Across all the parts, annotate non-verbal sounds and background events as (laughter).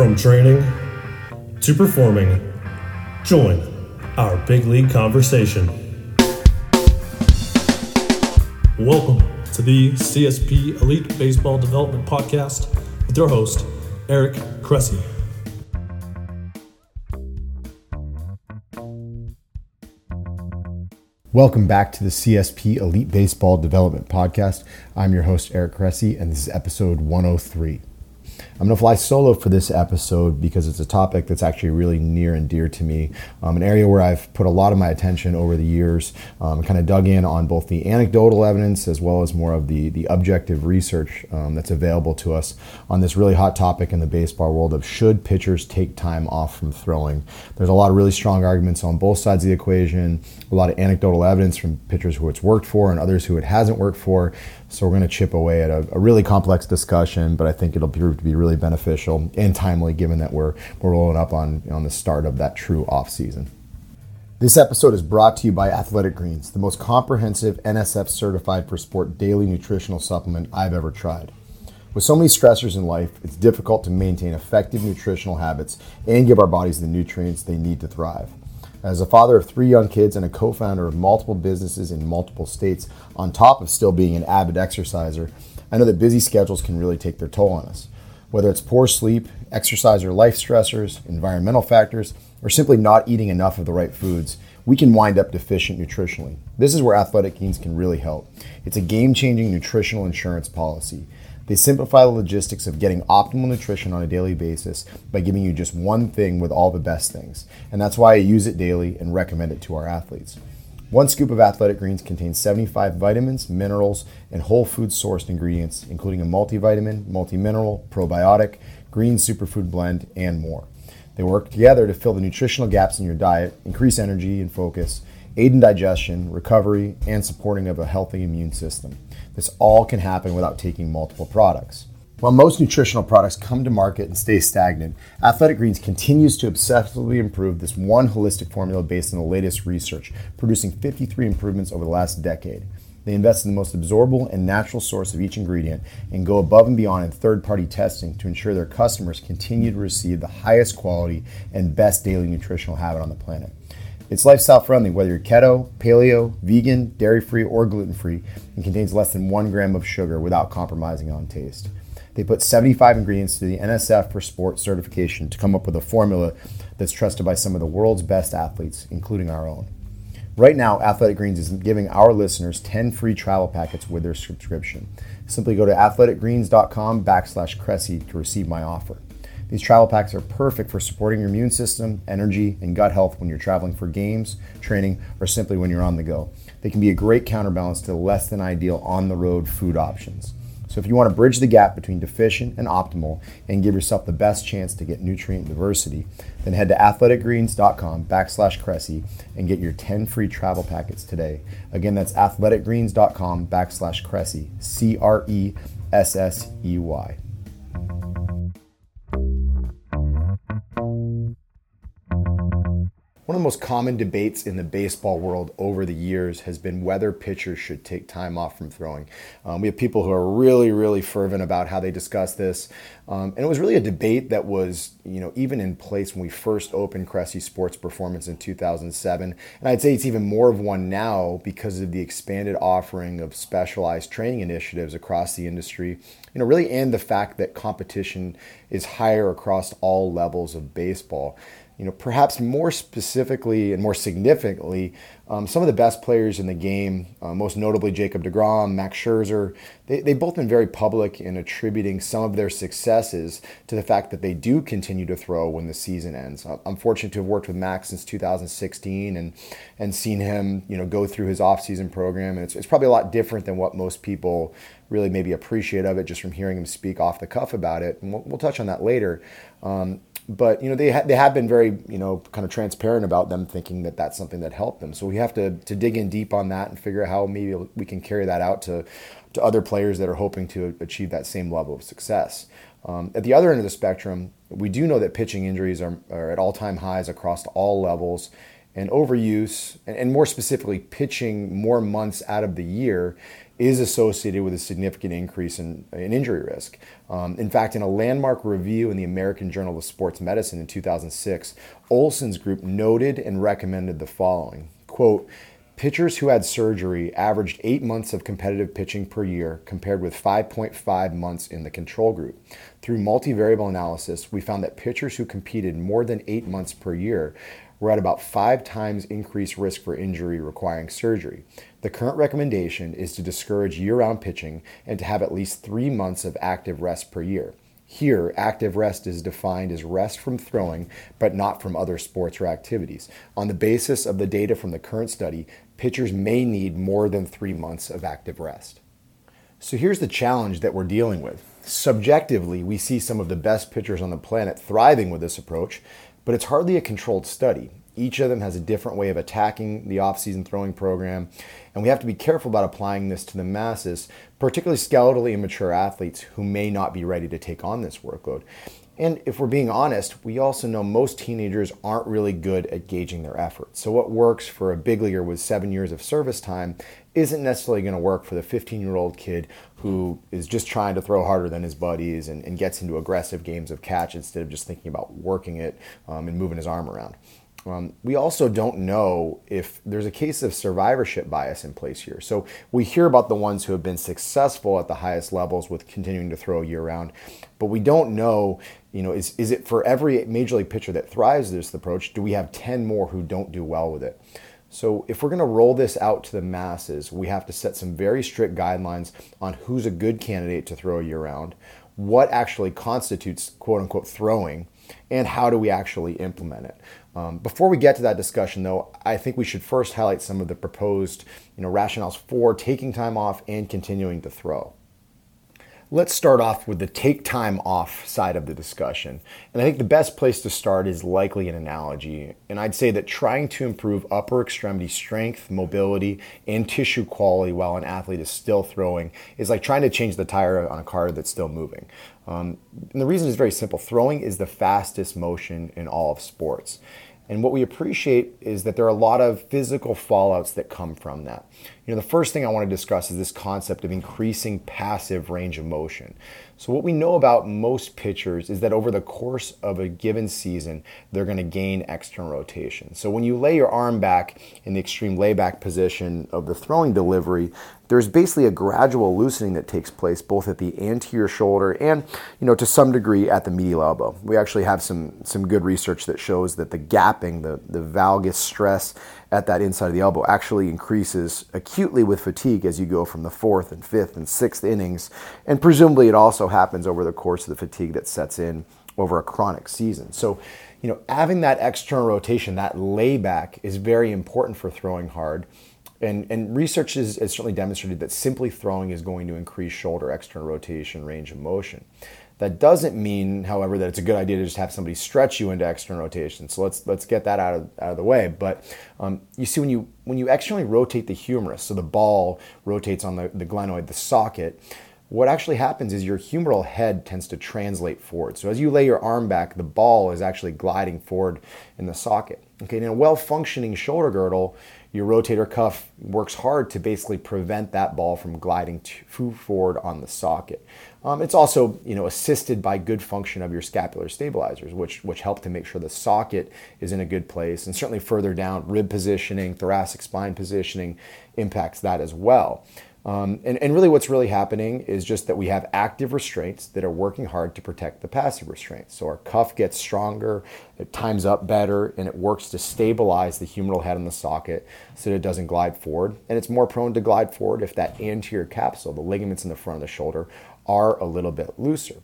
From training to performing, join our big league conversation. Welcome to the CSP Elite Baseball Development Podcast with your host, Eric Cressey. Welcome back to the CSP Elite Baseball Development Podcast. I'm your host, Eric Cressey, and this is episode 103. I'm going to fly solo for this episode because it's a topic that's actually really near and dear to me. Um, an area where I've put a lot of my attention over the years, um, kind of dug in on both the anecdotal evidence as well as more of the, the objective research um, that's available to us on this really hot topic in the baseball world of should pitchers take time off from throwing. There's a lot of really strong arguments on both sides of the equation, a lot of anecdotal evidence from pitchers who it's worked for and others who it hasn't worked for. So we're going to chip away at a, a, really complex discussion, but I think it'll prove to be really beneficial and timely given that we're, we're rolling up on, on the start of that true off season. This episode is brought to you by Athletic Greens, the most comprehensive NSF certified for sport daily nutritional supplement I've ever tried. With so many stressors in life, it's difficult to maintain effective nutritional habits and give our bodies the nutrients they need to thrive. As a father of three young kids and a co founder of multiple businesses in multiple states, on top of still being an avid exerciser, I know that busy schedules can really take their toll on us. Whether it's poor sleep, exercise or life stressors, environmental factors, or simply not eating enough of the right foods, we can wind up deficient nutritionally. This is where Athletic Greens can really help. It's a game changing nutritional insurance policy. They simplify the logistics of getting optimal nutrition on a daily basis by giving you just one thing with all the best things. And that's why I use it daily and recommend it to our athletes. One scoop of Athletic Greens contains 75 vitamins, minerals, and whole food sourced ingredients, including a multivitamin, multimineral, probiotic, green superfood blend, and more. They work together to fill the nutritional gaps in your diet, increase energy and focus, aid in digestion, recovery, and supporting of a healthy immune system. This all can happen without taking multiple products. While most nutritional products come to market and stay stagnant, Athletic Greens continues to obsessively improve this one holistic formula based on the latest research, producing 53 improvements over the last decade. They invest in the most absorbable and natural source of each ingredient and go above and beyond in third party testing to ensure their customers continue to receive the highest quality and best daily nutritional habit on the planet. It's lifestyle friendly, whether you're keto, paleo, vegan, dairy free, or gluten free, and contains less than one gram of sugar without compromising on taste. They put 75 ingredients through the NSF for Sport certification to come up with a formula that's trusted by some of the world's best athletes, including our own. Right now, Athletic Greens is giving our listeners 10 free travel packets with their subscription. Simply go to athleticgreens.com backslash Cressey to receive my offer. These travel packs are perfect for supporting your immune system, energy, and gut health when you're traveling for games, training, or simply when you're on the go. They can be a great counterbalance to less than ideal on the road food options. So if you want to bridge the gap between deficient and optimal and give yourself the best chance to get nutrient diversity, then head to athleticgreens.com backslash Cressey and get your 10 free travel packets today. Again, that's athleticgreens.com backslash Cressey, C-R-E-S-S-E-Y. One of the most common debates in the baseball world over the years has been whether pitchers should take time off from throwing. Um, we have people who are really, really fervent about how they discuss this. Um, and it was really a debate that was, you know, even in place when we first opened Cressey Sports Performance in 2007. And I'd say it's even more of one now because of the expanded offering of specialized training initiatives across the industry, you know, really, and the fact that competition is higher across all levels of baseball you know, perhaps more specifically and more significantly, um, some of the best players in the game, uh, most notably Jacob DeGrom, Max Scherzer, they, they've both been very public in attributing some of their successes to the fact that they do continue to throw when the season ends. I'm fortunate to have worked with Max since 2016 and, and seen him, you know, go through his offseason program. And it's, it's probably a lot different than what most people really maybe appreciate of it just from hearing him speak off the cuff about it. And we'll, we'll touch on that later. Um, but you know they ha- they have been very you know kind of transparent about them thinking that that's something that helped them. So we have to to dig in deep on that and figure out how maybe we can carry that out to to other players that are hoping to achieve that same level of success. Um, at the other end of the spectrum, we do know that pitching injuries are, are at all time highs across all levels And overuse, and more specifically, pitching more months out of the year, is associated with a significant increase in, in injury risk. Um, in fact, in a landmark review in the American Journal of Sports Medicine in 2006, Olsen's group noted and recommended the following quote, Pitchers who had surgery averaged eight months of competitive pitching per year, compared with 5.5 months in the control group. Through multivariable analysis, we found that pitchers who competed more than eight months per year were at about five times increased risk for injury requiring surgery. The current recommendation is to discourage year round pitching and to have at least three months of active rest per year. Here, active rest is defined as rest from throwing, but not from other sports or activities. On the basis of the data from the current study, pitchers may need more than three months of active rest. So here's the challenge that we're dealing with. Subjectively, we see some of the best pitchers on the planet thriving with this approach, but it's hardly a controlled study. Each of them has a different way of attacking the off-season throwing program, and we have to be careful about applying this to the masses, particularly skeletally immature athletes who may not be ready to take on this workload. And if we're being honest, we also know most teenagers aren't really good at gauging their efforts. So, what works for a big leaguer with seven years of service time isn't necessarily going to work for the 15 year old kid who is just trying to throw harder than his buddies and, and, gets into aggressive games of catch instead of just thinking about working it um, and moving his arm around. Um, we also don't know if there's a case of survivorship bias in place here. So we hear about the ones who have been successful at the highest levels with continuing to throw year round, but we don't know, you know, is, is it for every major league pitcher that thrives this approach, do we have 10 more who don't do well with it? So if we're going to roll this out to the masses, we have to set some very strict guidelines on who's a good candidate to throw a year round, what actually constitutes quote unquote throwing, and how do we actually implement it. Um, before we get to that discussion, though, I think we should first highlight some of the proposed you know, rationales for taking time off and continuing to throw. Let's start off with the take time off side of the discussion. And I think the best place to start is likely an analogy. And I'd say that trying to improve upper extremity strength, mobility, and tissue quality while an athlete is still throwing is like trying to change the tire on a car that's still moving. Um, and the reason is very simple throwing is the fastest motion in all of sports. And what we appreciate is that there are a lot of physical fallouts that come from that. You know, the first thing I want to discuss is this concept of increasing passive range of motion. So, what we know about most pitchers is that over the course of a given season, they're going to gain external rotation. So, when you lay your arm back in the extreme layback position of the throwing delivery, there's basically a gradual loosening that takes place both at the anterior shoulder and, you know, to some degree at the medial elbow. We actually have some some good research that shows that the gapping, the, the valgus stress at that inside of the elbow actually increases acutely with fatigue as you go from the fourth and fifth and sixth innings. And presumably it also happens over the course of the fatigue that sets in over a chronic season. So, you know, having that external rotation, that layback is very important for throwing hard. And, and research has, certainly demonstrated that simply throwing is going to increase shoulder external rotation range of motion. That doesn't mean, however, that it's a good idea to just have somebody stretch you into external rotation. So let's let's get that out of, out of the way. But um, you see, when you when you externally rotate the humerus, so the ball rotates on the, the glenoid, the socket, what actually happens is your humeral head tends to translate forward. So as you lay your arm back, the ball is actually gliding forward in the socket. Okay, in a well-functioning shoulder girdle, your rotator cuff works hard to basically prevent that ball from gliding too forward on the socket. Um, it's also you know assisted by good function of your scapular stabilizers, which which help to make sure the socket is in a good place, and certainly further down, rib positioning, thoracic spine positioning impacts that as well. Um, and, and really, what's really happening is just that we have active restraints that are working hard to protect the passive restraints. So our cuff gets stronger, it times up better, and it works to stabilize the humeral head in the socket so that it doesn't glide forward. And it's more prone to glide forward if that anterior capsule, the ligaments in the front of the shoulder, are a little bit looser.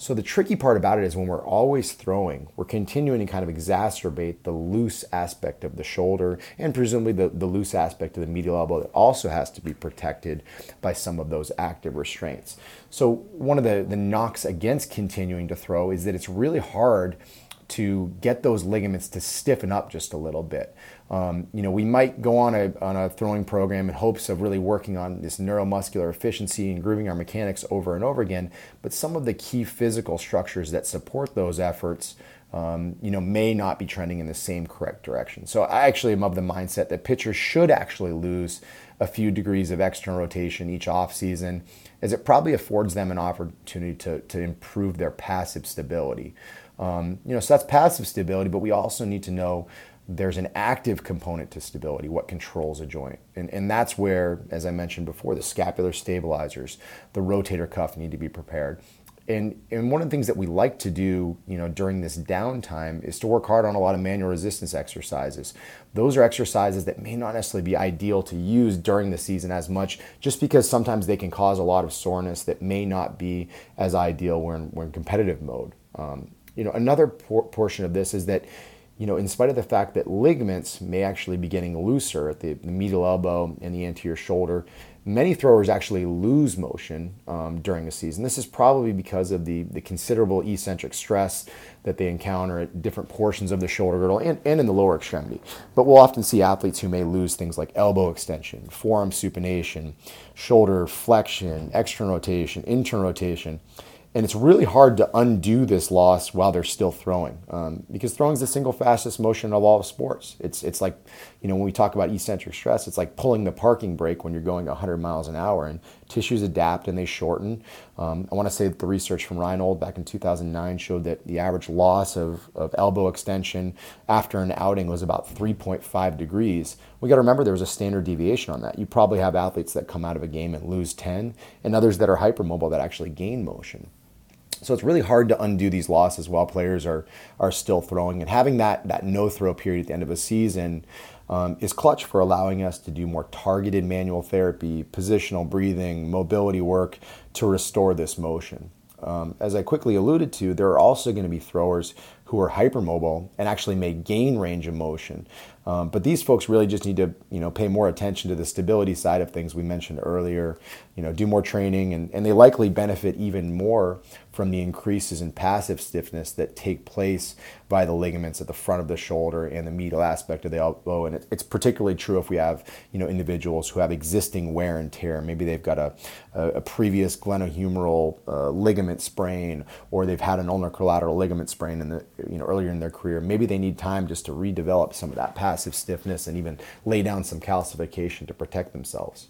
So the tricky part about it is when we're always throwing, we're continuing to kind of exacerbate the loose aspect of the shoulder and presumably the, the loose aspect of the medial elbow that also has to be protected by some of those active restraints. So one of the, the knocks against continuing to throw is that it's really hard to get those ligaments to stiffen up just a little bit. Um, you know, we might go on a, on a throwing program in hopes of really working on this neuromuscular efficiency and grooving our mechanics over and over again, but some of the key physical structures that support those efforts um, you know, may not be trending in the same correct direction. So I actually am of the mindset that pitchers should actually lose a few degrees of external rotation each offseason, as it probably affords them an opportunity to, to improve their passive stability. Um, you know, so that's passive stability, but we also need to know there's an active component to stability, what controls a joint. And, and that's where, as I mentioned before, the scapular stabilizers, the rotator cuff need to be prepared. And and one of the things that we like to do you know during this downtime is to work hard on a lot of manual resistance exercises. Those are exercises that may not necessarily be ideal to use during the season as much just because sometimes they can cause a lot of soreness that may not be as ideal when we're in competitive mode. Um, you know another por- portion of this is that you know, in spite of the fact that ligaments may actually be getting looser at the, the medial elbow and the anterior shoulder, many throwers actually lose motion um, during a season. This is probably because of the, the considerable eccentric stress that they encounter at different portions of the shoulder girdle and, and in the lower extremity. But we'll often see athletes who may lose things like elbow extension, forearm supination, shoulder flexion, external rotation, internal rotation and it's really hard to undo this loss while they're still throwing um, because throwing is the single fastest motion of all sports. It's it's like you know when we talk about eccentric stress, it's like pulling the parking brake when you're going 100 miles an hour, and tissues adapt and they shorten. Um, I want to say that the research from Reinold back in 2009 showed that the average loss of, of elbow extension after an outing was about 3.5 degrees. We got to remember there was a standard deviation on that. You probably have athletes that come out of a game and lose 10, and others that are hypermobile that actually gain motion. So it's really hard to undo these losses while players are are still throwing. And having that that no throw period at the end of a season um, is clutch for allowing us to do more targeted manual therapy, positional breathing, mobility work to restore this motion. Um, as I quickly alluded to, there are also going to be throwers who are hypermobile and actually may gain range of motion. Um, but these folks really just need to, you know, pay more attention to the stability side of things we mentioned earlier. You know, do more training, and, and they likely benefit even more from the increases in passive stiffness that take place by the ligaments at the front of the shoulder and the medial aspect of the elbow. And it, it's particularly true if we have, you know, individuals who have existing wear and tear. Maybe they've got a, a, a previous glenohumeral uh, ligament sprain, or they've had an ulnar collateral ligament sprain in the, you know, earlier in their career. Maybe they need time just to redevelop some of that passive passive stiffness and even lay down some calcification to protect themselves.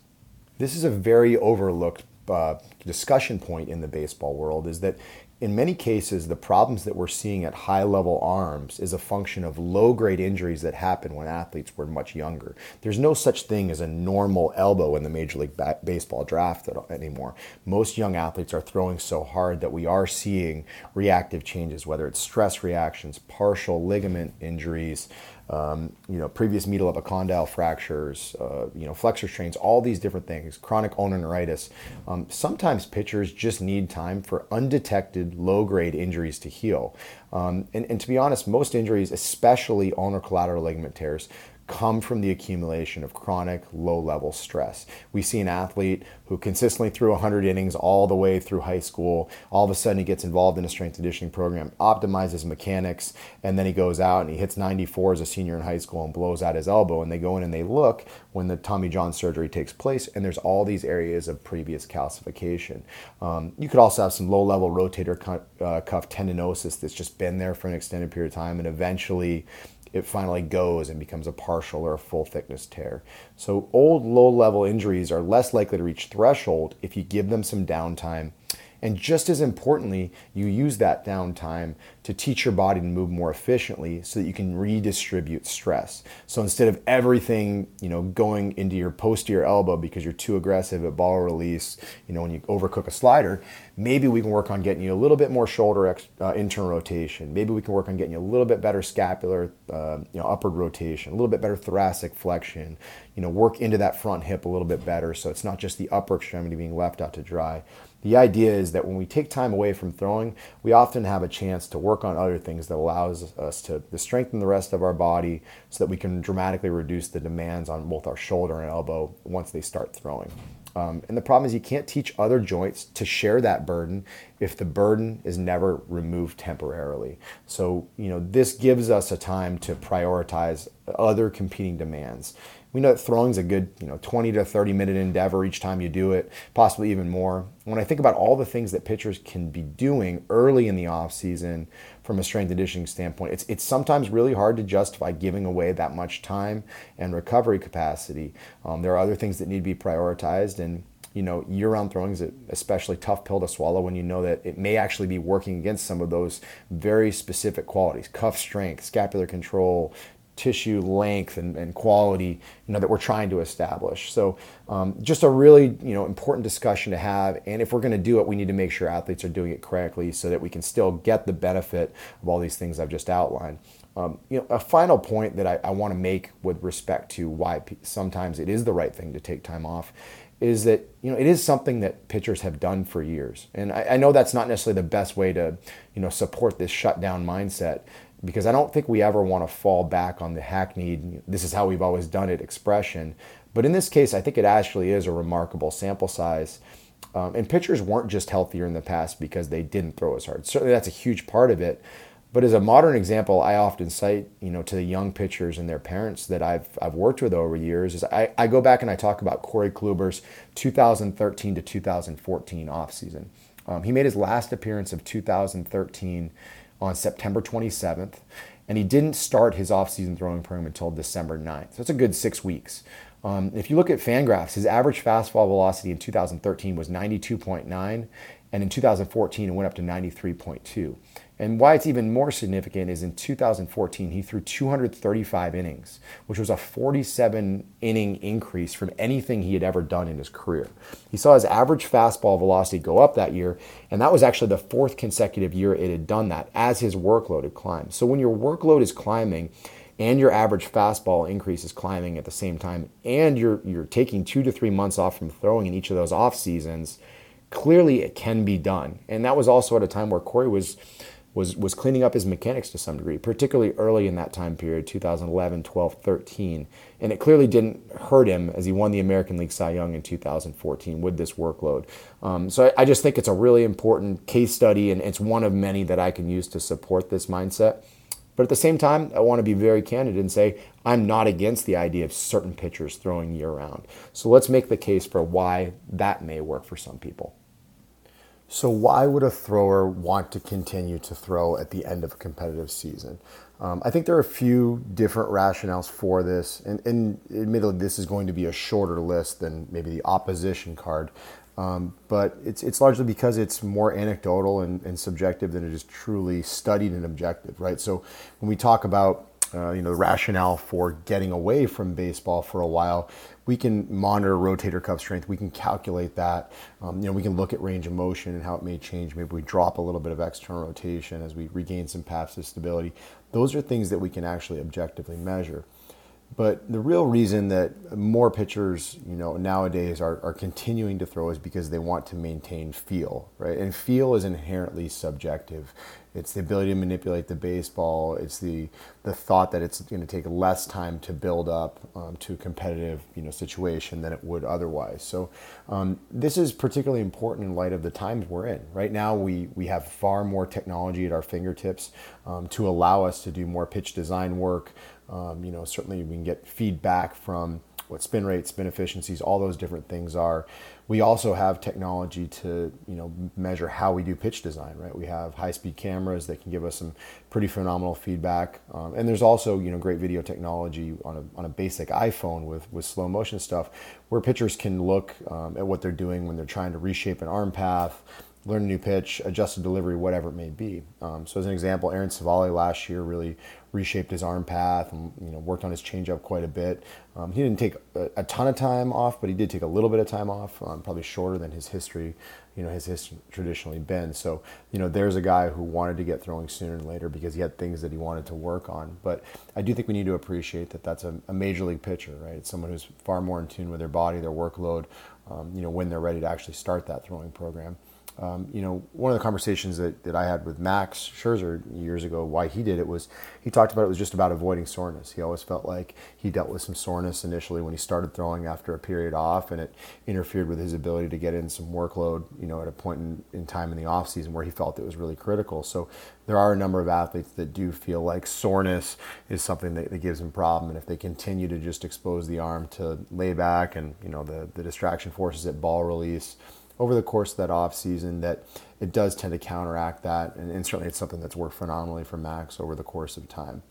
This is a very overlooked uh, discussion point in the baseball world is that in many cases, the problems that we're seeing at high level arms is a function of low grade injuries that happen when athletes were much younger. There's no such thing as a normal elbow in the Major League ba- Baseball draft anymore. Most young athletes are throwing so hard that we are seeing reactive changes, whether it's stress reactions, partial ligament injuries, um, you know, previous medial epicondyle fractures, uh, you know, flexor strains, all these different things, chronic ulnar neuritis. Um, sometimes pitchers just need time for undetected low-grade injuries to heal. Um, and, and to be honest, most injuries, especially ulnar collateral ligament tears, come from the accumulation of chronic low level stress. We see an athlete who consistently threw 100 innings all the way through high school. All of a sudden, he gets involved in a strength conditioning program, optimizes mechanics, and then he goes out and he hits 94 as a senior in high school and blows out his elbow. And they go in and they look when the Tommy John surgery takes place, and there's all these areas of previous calcification. Um, you could also have some low level rotator uh, cuff tendinosis that's just been there for an extended period of time and eventually it finally goes and becomes a partial or a full thickness tear. So, old low level injuries are less likely to reach threshold if you give them some downtime. And just as importantly, you use that downtime to teach your body to move more efficiently so that you can redistribute stress. So instead of everything, you know, going into your posterior elbow because you're too aggressive at ball release, you know, when you overcook a slider, maybe we can work on getting you a little bit more shoulder ex, uh, internal rotation. Maybe we can work on getting you a little bit better scapular, uh, you know, upward rotation, a little bit better thoracic flexion, you know, work into that front hip a little bit better so it's not just the upper extremity being left out to dry. The idea is that when we take time away from throwing, we often have a chance to work on other things that allows us to, to strengthen the rest of our body so that we can dramatically reduce the demands on both our shoulder and elbow once they start throwing. Um, and the problem is you can't teach other joints to share that burden if the burden is never removed temporarily. So, you know, this gives us a time to prioritize other competing demands. We know that throwing is a good, you know, 20 to 30 minute endeavor each time you do it, possibly even more. When I think about all the things that pitchers can be doing early in the off season from a strength conditioning standpoint, it's it's sometimes really hard to justify giving away that much time and recovery capacity. Um, there are other things that need to be prioritized, and you know, year-round throwing is an especially tough pill to swallow when you know that it may actually be working against some of those very specific qualities: cuff strength, scapular control, tissue length and, and quality you know that we're trying to establish. So um, just a really you know important discussion to have. And if we're going to do it we need to make sure athletes are doing it correctly so that we can still get the benefit of all these things i've just outlined. Um, you know, a final point that I, I want to make with respect to why sometimes it is the right thing to take time off is that you know it is something that pitchers have done for years, and I, I know that's not necessarily the best way to you know support this shutdown mindset because I don't think we ever want to fall back on the hackneyed, this is how we've always done it expression. But in this case, I think it actually is a remarkable sample size. Um, and pitchers weren't just healthier in the past because they didn't throw as hard. Certainly, that's a huge part of it. But as a modern example, I often cite, you know, to the young pitchers and their parents that I've, I've worked with over years is I, I go back and I talk about Corey Kluber's 2013 to 2014 offseason. Um, he made his last appearance of 2013 on September 27th, and he didn't start his offseason throwing program until December 9th. So it's a good six weeks. Um, if you look at Fangraphs, his average fastball velocity in 2013 was 92.9, and in 2014 it went up to 93.2. And why it's even more significant is in 2014, he threw 235 innings, which was a 47 inning increase from anything he had ever done in his career. He saw his average fastball velocity go up that year, and that was actually the fourth consecutive year it had done that as his workload had climbed. So when your workload is climbing, and your average fastball increase is climbing at the same time, and you're you're taking two to three months off from throwing in each of those off seasons, clearly it can be done. And that was also at a time where Corey was was was cleaning up his mechanics to some degree, particularly early in that time period, 2011, 12, 13. And it clearly didn't hurt him as he won the American League Cy Young in 2014 with this workload. Um, so I, I just think it's a really important case study, and it's one of many that I can use to support this mindset. But at the same time, I want to be very candid and say I'm not against the idea of certain pitchers throwing year round. So let's make the case for why that may work for some people. So, why would a thrower want to continue to throw at the end of a competitive season? Um, I think there are a few different rationales for this, and, and, admittedly, this is going to be a shorter list than maybe the opposition card. Um, but it's, it's largely because it's more anecdotal and, and subjective than it is truly studied and objective, right? So when we talk about uh, you know, the rationale for getting away from baseball for a while, we can monitor rotator cuff strength. We can calculate that. Um, you know, we can look at range of motion and how it may change. Maybe we drop a little bit of external rotation as we regain some passive stability. Those are things that we can actually objectively measure. But the real reason that more pitchers, you know, nowadays are, are continuing to throw is because they want to maintain feel, right? And feel is inherently subjective. It's the ability to manipulate the baseball. It's the the thought that it's going to take less time to build up um, to a competitive, you know, situation than it would otherwise. So um, this is particularly important in light of the times we're in. Right now, we we have far more technology at our fingertips um, to allow us to do more pitch design work. Um, you know, certainly we can get feedback from what spin rates, spin efficiencies, all those different things are. We also have technology to you know measure how we do pitch design. Right, we have high speed cameras that can give us some pretty phenomenal feedback, um, and there's also you know great video technology on a on a basic iPhone with with slow motion stuff, where pitchers can look um, at what they're doing when they're trying to reshape an arm path learn a new pitch, adjust the delivery, whatever it may be. Um, so as an example, Aaron Civale last year really reshaped his arm path and you know worked on his changeup quite a bit. Um, he didn't take a, a, ton of time off, but he did take a little bit of time off, um, probably shorter than his history, you know, his traditionally been. So you know, there's a guy who wanted to get throwing sooner than later because he had things that he wanted to work on. But I do think we need to appreciate that that's a, a major league pitcher, right? It's someone who's far more in tune with their body, their workload, um, you know, when they're ready to actually start that throwing program. Um, you know, one of the conversations that, that I had with Max Scherzer years ago, why he did it was he talked about it was just about avoiding soreness. He always felt like he dealt with some soreness initially when he started throwing after a period off, and it interfered with his ability to get in some workload, you know, at a point in, in time in the off season where he felt it was really critical. So there are a number of athletes that do feel like soreness is something that, that gives them problem, and if they continue to just expose the arm to layback and you know the the distraction forces at ball release over the course of that off season that it does tend to counteract that, and, and certainly it's something that's worked phenomenally for Max over the course of time.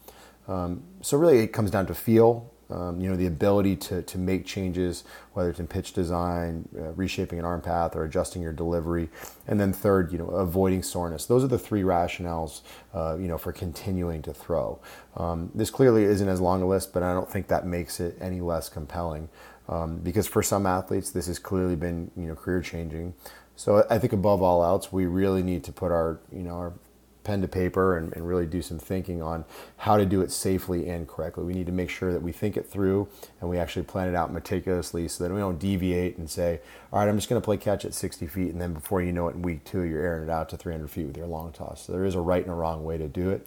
Um, so really, it comes down to feel. Um, you know, the ability to, to make changes, whether it's in pitch design, uh, reshaping an arm path, or adjusting your delivery. And then third, you know, avoiding soreness. Those are the three rationales, uh, you know, for continuing to throw. Um, this clearly isn't as long a list, but I don't think that makes it any less compelling. Um, because for some athletes, this has clearly been you know career changing. So I think above all else, we really need to put our you know our pen to paper and, and, really do some thinking on how to do it safely and correctly. We need to make sure that we think it through and we actually plan it out meticulously so that we don't deviate and say, all right, I'm just going to play catch at 60 feet. And then before you know it, in week two, you're airing it out to 300 feet with your long toss. So there is a right and a wrong way to do it.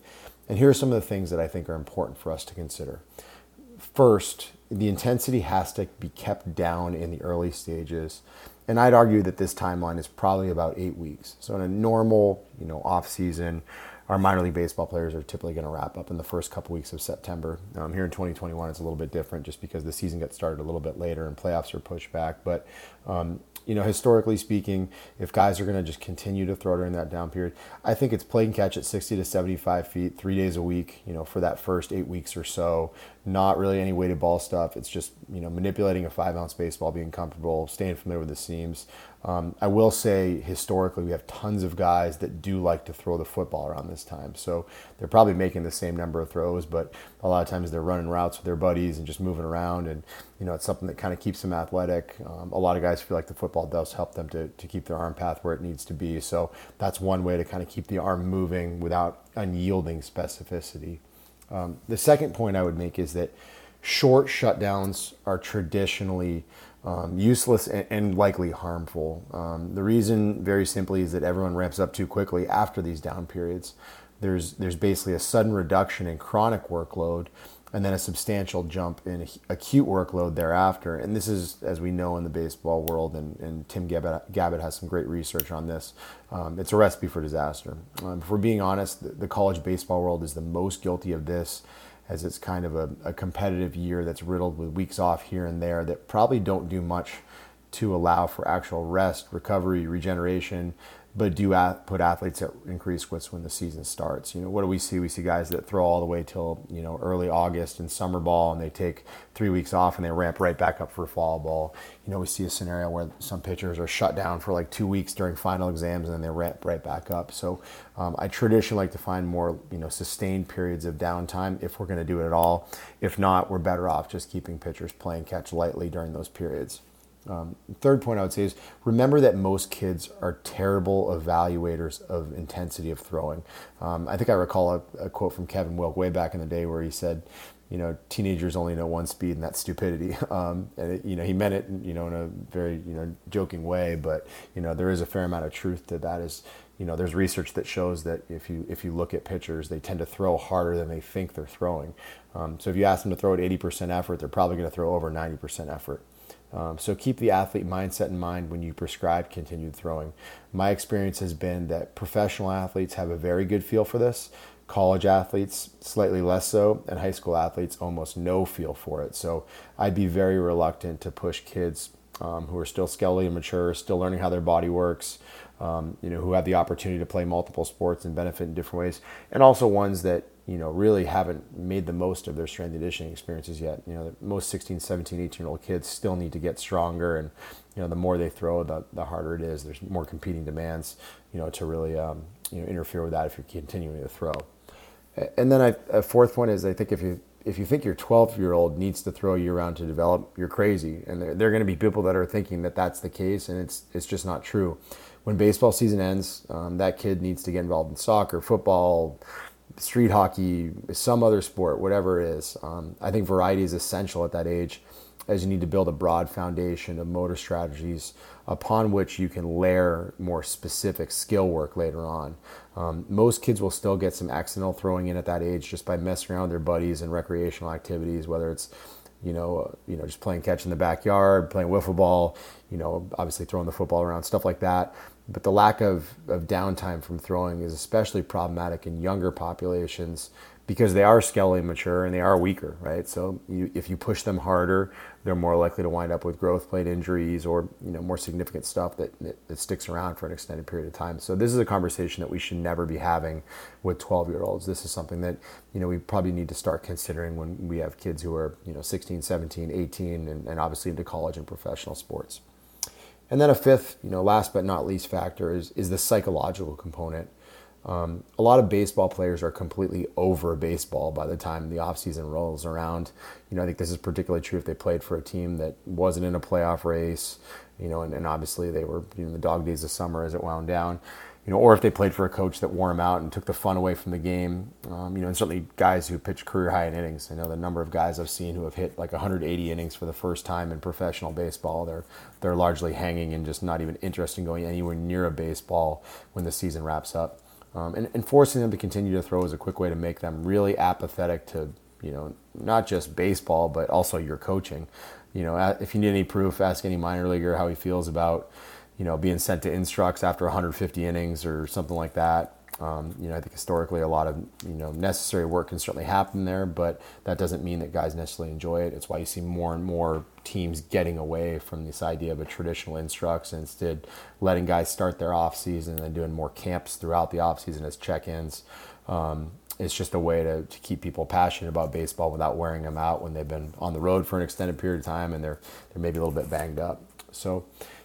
And here are some of the things that I think are important for us to consider. First, the intensity has to be kept down in the early stages. And I'd argue that this timeline is probably about eight weeks. So in a normal, you know, off season, our minor league baseball players are typically going to wrap up in the first couple weeks of September. Um, here in 2021, it's a little bit different just because the season gets started a little bit later and playoffs are pushed back. But um, you know, historically speaking, if guys are going to just continue to throw during that down period, I think it's play and catch at 60 to 75 feet, three days a week, you know, for that first eight weeks or so. Not really any weighted ball stuff. It's just, you know, manipulating a five ounce baseball, being comfortable, staying familiar with the seams. Um, I will say historically, we have tons of guys that do like to throw the football around this time. So they're probably making the same number of throws, but a lot of times they're running routes with their buddies and just moving around. And, you know, it's something that kind of keeps them athletic. Um, a lot of guys feel like the football does help them to, to keep their arm path where it needs to be. So that's one way to kind of keep the arm moving without unyielding specificity. Um, the second point I would make is that short shutdowns are traditionally um, useless and, and, likely harmful. Um, the reason, very simply, is that everyone ramps up too quickly after these down periods. There's there's basically a sudden reduction in chronic workload, and then a substantial jump in acute workload thereafter. And this is, as we know in the baseball world, and, and Tim Gabbett, Gabbett, has some great research on this. Um, it's a recipe for disaster. Um, if we're being honest, the, the college baseball world is the most guilty of this as it's kind of a, a competitive year that's riddled with weeks off here and there that probably don't do much to allow for actual rest, recovery, regeneration, but do put athletes at increased risk when the season starts. You know, what do we see? We see guys that throw all the way till you know early August in summer ball, and they take three weeks off and they ramp right back up for fall ball. You know, we see a scenario where some pitchers are shut down for like two weeks during final exams, and then they ramp right back up. So, um, I traditionally like to find more you know sustained periods of downtime if we're going to do it at all. If not, we're better off just keeping pitchers playing catch lightly during those periods. Um, third point I would say is remember that most kids are terrible evaluators of intensity of throwing. Um, I think I recall a, a, quote from Kevin Wilk way back in the day where he said, you know, teenagers only know one speed, and that's stupidity. (laughs) Um, and it, you know, he meant it, you know, in a very you know joking way, but you know, there is a fair amount of truth to that. Is you know, there's research that shows that if you if you look at pitchers, they tend to throw harder than they think they're throwing. Um, so if you ask them to throw at 80% effort, they're probably going to throw over 90% effort. Um, so keep the athlete mindset in mind when you prescribe continued throwing. My experience has been that professional athletes have a very good feel for this. College athletes, slightly less so, and high school athletes, almost no feel for it. So I'd be very reluctant to push kids um, who are still skeletally immature, still learning how their body works, um, you know, who have the opportunity to play multiple sports and benefit in different ways, and also ones that you know really haven't made the most of their strength and conditioning experiences yet. You know, most 16, 17, 18 year old kids still need to get stronger, and you know, the more they throw, the, the harder it is. There's more competing demands, you know, to really um, you know interfere with that if you're continuing to throw. And then I, a fourth point is I think if you if you think your 12 year old needs to throw year round to develop, you're crazy. And there, there are going to be people that are thinking that that's the case, and it's it's just not true. When baseball season ends, um, that kid needs to get involved in soccer, football, street hockey, some other sport, whatever it is. Um, I think variety is essential at that age. as you need to build a broad foundation of motor strategies upon which you can layer more specific skill work later on. Um, most kids will still get some accidental throwing in at that age just by messing around with their buddies and recreational activities, whether it's you know, you know, just playing catch in the backyard, playing wiffle ball, you know, obviously throwing the football around, stuff like that. But the lack of, of downtime from throwing is especially problematic in younger populations because they are skeletally mature and they are weaker, right? So you, if you push them harder, they're more likely to wind up with growth plate injuries or you know more significant stuff that, that, that sticks around for an extended period of time. So this is a conversation that we should never be having with 12 year olds. This is something that you know we probably need to start considering when we have kids who are you know 16, 17, 18, and, and obviously into college and professional sports. And then a fifth, you know, last but not least factor is is the psychological component. Um, a lot of baseball players are completely over baseball by the time the offseason rolls around. You know, I think this is particularly true if they played for a team that wasn't in a playoff race, you know, and, and obviously they were you know, the dog days of summer as it wound down, you know, or if they played for a coach that wore them out and took the fun away from the game. Um, you know, and certainly guys who pitch career high in innings. I know the number of guys I've seen who have hit like 180 innings for the first time in professional baseball. They're they're largely hanging and just not even interested in going anywhere near a baseball when the season wraps up. Um, and, and, forcing them to continue to throw is a quick way to make them really apathetic to, you know, not just baseball, but also your coaching. You know, if you need any proof, ask any minor leaguer how he feels about, you know, being sent to instructs after 150 innings or something like that. Um, you know, I think historically a lot of you know necessary work can certainly happen there, but that doesn't mean that guys necessarily enjoy it. It's why you see more and more teams getting away from this idea of a traditional instructs and instead letting guys start their off season and doing more camps throughout the off season as check-ins. Um, it's just a way to, to keep people passionate about baseball without wearing them out when they've been on the road for an extended period of time and they're they're maybe a little bit banged up. So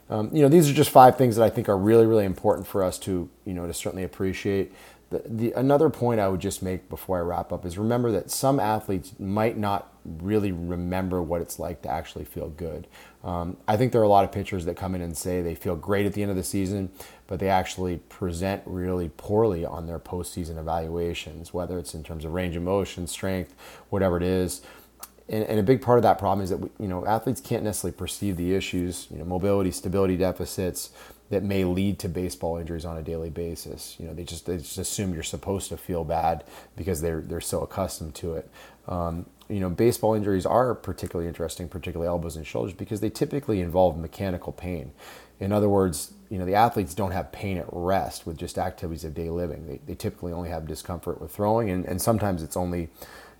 um, you know, these are just five things that I think are really, really important for us to, you know, to certainly appreciate. The, the, another point I would just make before I wrap up is remember that some athletes might not really remember what it's like to actually feel good. Um, I think there are a lot of pitchers that come in and say they feel great at the end of the season, but they actually present really poorly on their postseason evaluations, whether it's in terms of range of motion, strength, whatever it is and, and, a big part of that problem is that we, you know athletes can't necessarily perceive the issues, you know, mobility, stability deficits that may lead to baseball injuries on a daily basis. You know, they just they just assume you're supposed to feel bad because they're they're so accustomed to it. Um, you know, baseball injuries are particularly interesting, particularly elbows and shoulders, because they typically involve mechanical pain. In other words, you know, the athletes don't have pain at rest with just activities of day living. They, they typically only have discomfort with throwing, and, and sometimes it's only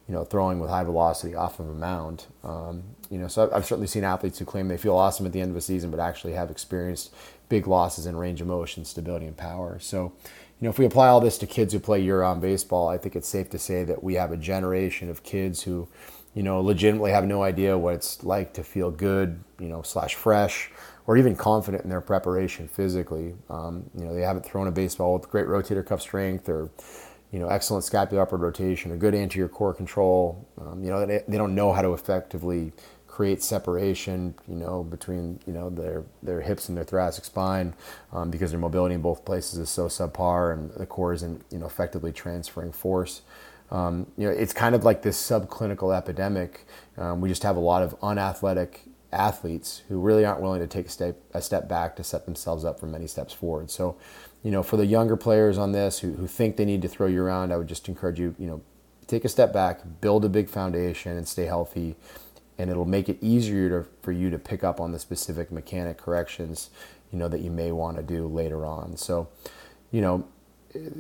you know, throwing with high velocity off of a mound. Um, you know, so I've certainly seen athletes who claim they feel awesome at the end of a season, but actually have experienced big losses in range of motion, stability, and power. So, you know, if we apply all this to kids who play year-round baseball, I think it's safe to say that we have a generation of kids who, you know, legitimately have no idea what it's like to feel good, you know, slash fresh, or even confident in their preparation physically. Um, you know, they haven't thrown a baseball with great rotator cuff strength or you know, excellent scapular upward rotation, a good anterior core control. Um, you know, they, they don't know how to effectively create separation, you know, between you know their their hips and their thoracic spine, um, because their mobility in both places is so subpar, and the core isn't you know effectively transferring force. Um, you know, it's kind of like this subclinical epidemic. Um, we just have a lot of unathletic athletes who really aren't willing to take a step a step back to set themselves up for many steps forward. So, you know, for the younger players on this who, who think they need to throw you around, I would just encourage you, you know, take a step back, build a big foundation, and stay healthy. And it'll make it easier to, for you to pick up on the specific mechanic corrections, you know, that you may want to do later on. So, you know,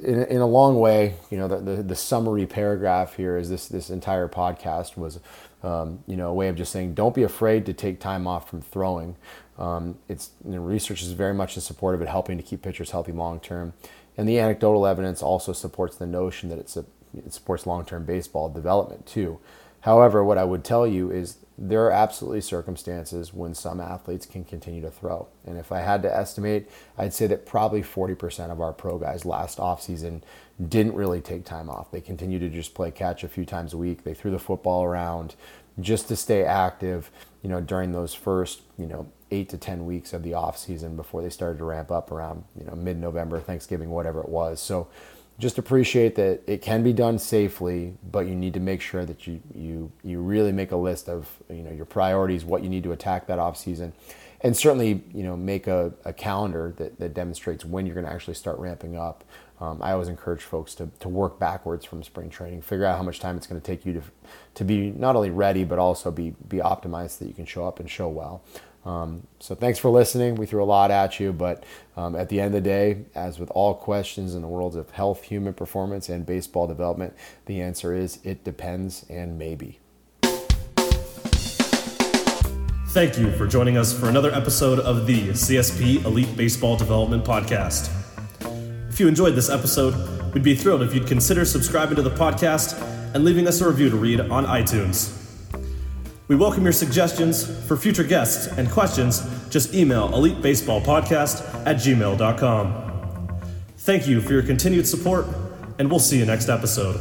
in, in a long way, you know, the, the, the, summary paragraph here is this, this entire podcast was, um, you know, a way of just saying, don't be afraid to take time off from throwing. Um, it's you know, research is very much in support of it helping to keep pitchers healthy long term, and the anecdotal evidence also supports the notion that it's a, it supports long term baseball development too. However, what I would tell you is there are absolutely circumstances when some athletes can continue to throw. And if I had to estimate, I'd say that probably 40% of our pro guys last offseason didn't really take time off. They continued to just play catch a few times a week. They threw the football around just to stay active, you know, during those first, you know, eight to 10 weeks of the off season before they started to ramp up around, you know, mid November, Thanksgiving, whatever it was. So, just appreciate that it can be done safely, but you need to make sure that you you you really make a list of you know your priorities, what you need to attack that off season, and certainly you know make a, a calendar that, that demonstrates when you're going to actually start ramping up. Um, I always encourage folks to, to work backwards from spring training, figure out how much time it's going to take you to to be not only ready but also be be optimized so that you can show up and show well. Um, so thanks for listening. We threw a lot at you, but um, at the end of the day, as with all questions in the worlds of health, human performance, and baseball development, the answer is it depends and maybe. Thank you for joining us for another episode of the CSP Elite Baseball Development Podcast. If you enjoyed this episode, we'd be thrilled if you'd consider subscribing to the podcast and leaving us a review to read on iTunes. We welcome your suggestions for future guests and questions. Just email elitebaseballpodcast at gmail.com. Thank you for your continued support, and we'll see you next episode.